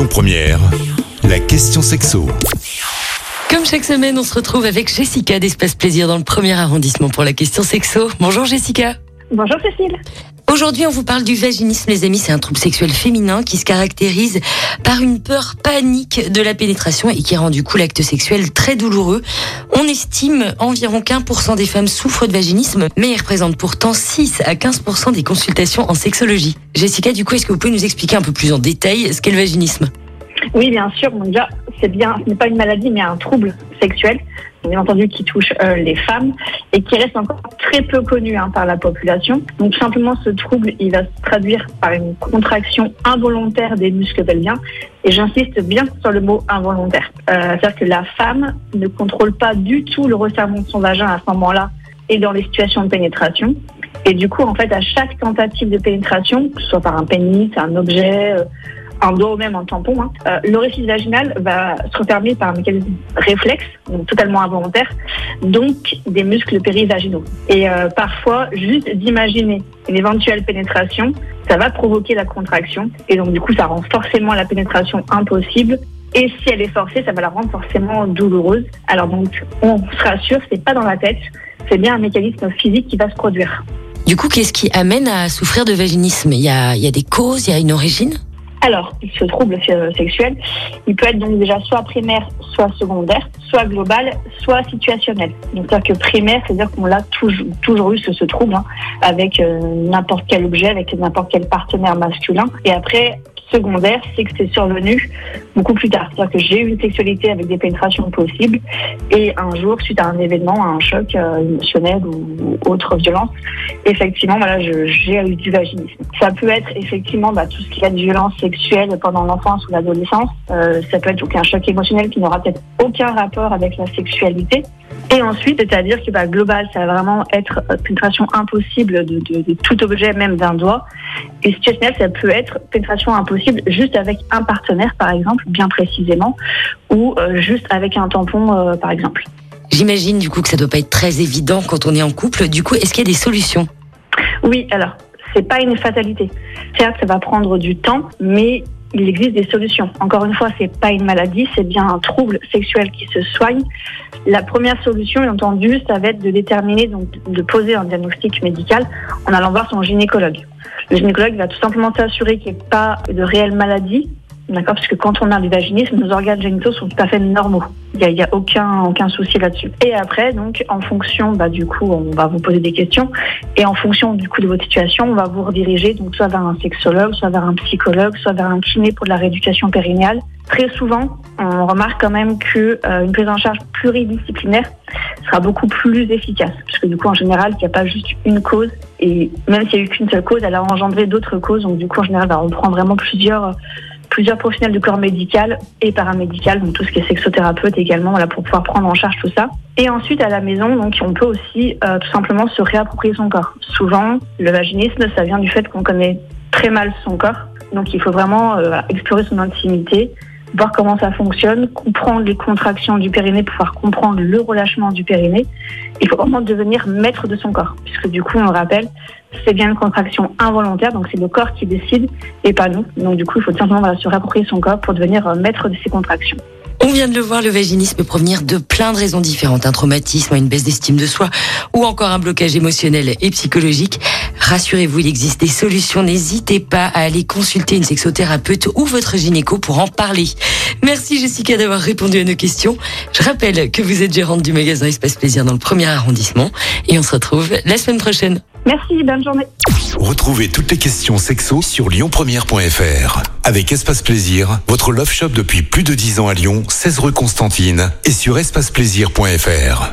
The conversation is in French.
Lyon Première, la question sexo. Comme chaque semaine, on se retrouve avec Jessica d'Espace Plaisir dans le premier arrondissement pour la question sexo. Bonjour Jessica. Bonjour Cécile. Aujourd'hui, on vous parle du vaginisme, les amis. C'est un trouble sexuel féminin qui se caractérise par une peur panique de la pénétration et qui rend du coup l'acte sexuel très douloureux. On estime environ qu'un pour cent des femmes souffrent de vaginisme, mais ils représentent pourtant 6 à 15% des consultations en sexologie. Jessica, du coup, est-ce que vous pouvez nous expliquer un peu plus en détail ce qu'est le vaginisme? Oui, bien sûr. Déjà, c'est bien, ce n'est pas une maladie, mais un trouble sexuel, bien entendu, qui touche euh, les femmes et qui reste encore très peu connu hein, par la population. Donc, simplement, ce trouble, il va se traduire par une contraction involontaire des muscles pelviens. Et j'insiste bien sur le mot involontaire. Euh, C'est-à-dire que la femme ne contrôle pas du tout le resserrement de son vagin à ce moment-là et dans les situations de pénétration. Et du coup, en fait, à chaque tentative de pénétration, que ce soit par un pénis, un objet, euh, doigt ou même un tampon, hein, euh, l'orifice vaginal va se refermer par un mécanisme réflexe, donc totalement involontaire, donc des muscles périvaginaux. Et euh, parfois, juste d'imaginer une éventuelle pénétration, ça va provoquer la contraction, et donc du coup, ça rend forcément la pénétration impossible. Et si elle est forcée, ça va la rendre forcément douloureuse. Alors donc, on se rassure, c'est pas dans la tête, c'est bien un mécanisme physique qui va se produire. Du coup, qu'est-ce qui amène à souffrir de vaginisme? Il y, a, il y a des causes, il y a une origine? Alors, ce trouble euh, sexuel, il peut être donc déjà soit primaire, soit secondaire, soit global, soit situationnel. Donc, c'est-à-dire que primaire, c'est-à-dire qu'on l'a toujours, toujours eu ce, ce trouble hein, avec euh, n'importe quel objet, avec n'importe quel partenaire masculin. Et après, secondaire, c'est que c'est survenu beaucoup plus tard. C'est-à-dire que j'ai eu une sexualité avec des pénétrations possibles et un jour, suite à un événement, à un choc euh, émotionnel ou, autre violence, effectivement, voilà, j'ai eu du vaginisme. Ça peut être effectivement bah, tout ce qui est de violence sexuelle pendant l'enfance ou l'adolescence. Euh, ça peut être donc un choc émotionnel qui n'aura peut-être aucun rapport avec la sexualité. Et ensuite, c'est-à-dire que bah, global, ça va vraiment être euh, pénétration impossible de, de- de tout objet, même d'un doigt. Et situationnel, ça peut être pénétration impossible juste avec un partenaire, par exemple, bien précisément, ou euh, juste avec un tampon, euh, par exemple. J'imagine du coup que ça doit pas être très évident quand on est en couple. Du coup, est-ce qu'il y a des solutions? Oui, alors, c'est pas une fatalité. Certes, ça va prendre du temps, mais il existe des solutions. Encore une fois, c'est pas une maladie, c'est bien un trouble sexuel qui se soigne. La première solution, bien entendu, ça va être de déterminer, donc de poser un diagnostic médical en allant voir son gynécologue. Le gynécologue va tout simplement s'assurer qu'il n'y ait pas de réelle maladie, d'accord Parce que quand on a du vaginisme, nos organes génitaux sont tout à fait normaux. Il n'y a, a aucun, aucun souci là-dessus. Et après, donc, en fonction, bah, du coup, on va vous poser des questions. Et en fonction du coup de votre situation, on va vous rediriger donc soit vers un sexologue, soit vers un psychologue, soit vers un kiné pour de la rééducation périnéale. Très souvent, on remarque quand même que euh, prise en charge pluridisciplinaire sera beaucoup plus efficace, parce que du coup, en général, il n'y a pas juste une cause, et même s'il n'y a eu qu'une seule cause, elle a engendré d'autres causes. Donc du coup, en général, bah, on prend vraiment plusieurs plusieurs professionnels du corps médical et paramédical, donc tout ce qui est sexothérapeute également, voilà, pour pouvoir prendre en charge tout ça. Et ensuite, à la maison, donc, on peut aussi euh, tout simplement se réapproprier son corps. Souvent, le vaginisme, ça vient du fait qu'on connaît très mal son corps. Donc, il faut vraiment euh, explorer son intimité, voir comment ça fonctionne, comprendre les contractions du périnée, pouvoir comprendre le relâchement du périnée. Il faut vraiment devenir maître de son corps, puisque du coup, on le rappelle, c'est bien une contraction involontaire, donc c'est le corps qui décide et pas nous. Donc du coup, il faut simplement voilà, se réapproprier son corps pour devenir euh, maître de ses contractions. On vient de le voir, le vaginisme peut provenir de plein de raisons différentes. Un traumatisme, une baisse d'estime de soi ou encore un blocage émotionnel et psychologique. Rassurez-vous, il existe des solutions. N'hésitez pas à aller consulter une sexothérapeute ou votre gynéco pour en parler. Merci Jessica d'avoir répondu à nos questions. Je rappelle que vous êtes gérante du magasin Espace Plaisir dans le premier arrondissement et on se retrouve la semaine prochaine. Merci, bonne journée. Retrouvez toutes les questions sexo sur lyonpremière.fr. Avec Espace Plaisir, votre love shop depuis plus de 10 ans à Lyon, 16 rue Constantine et sur espaceplaisir.fr.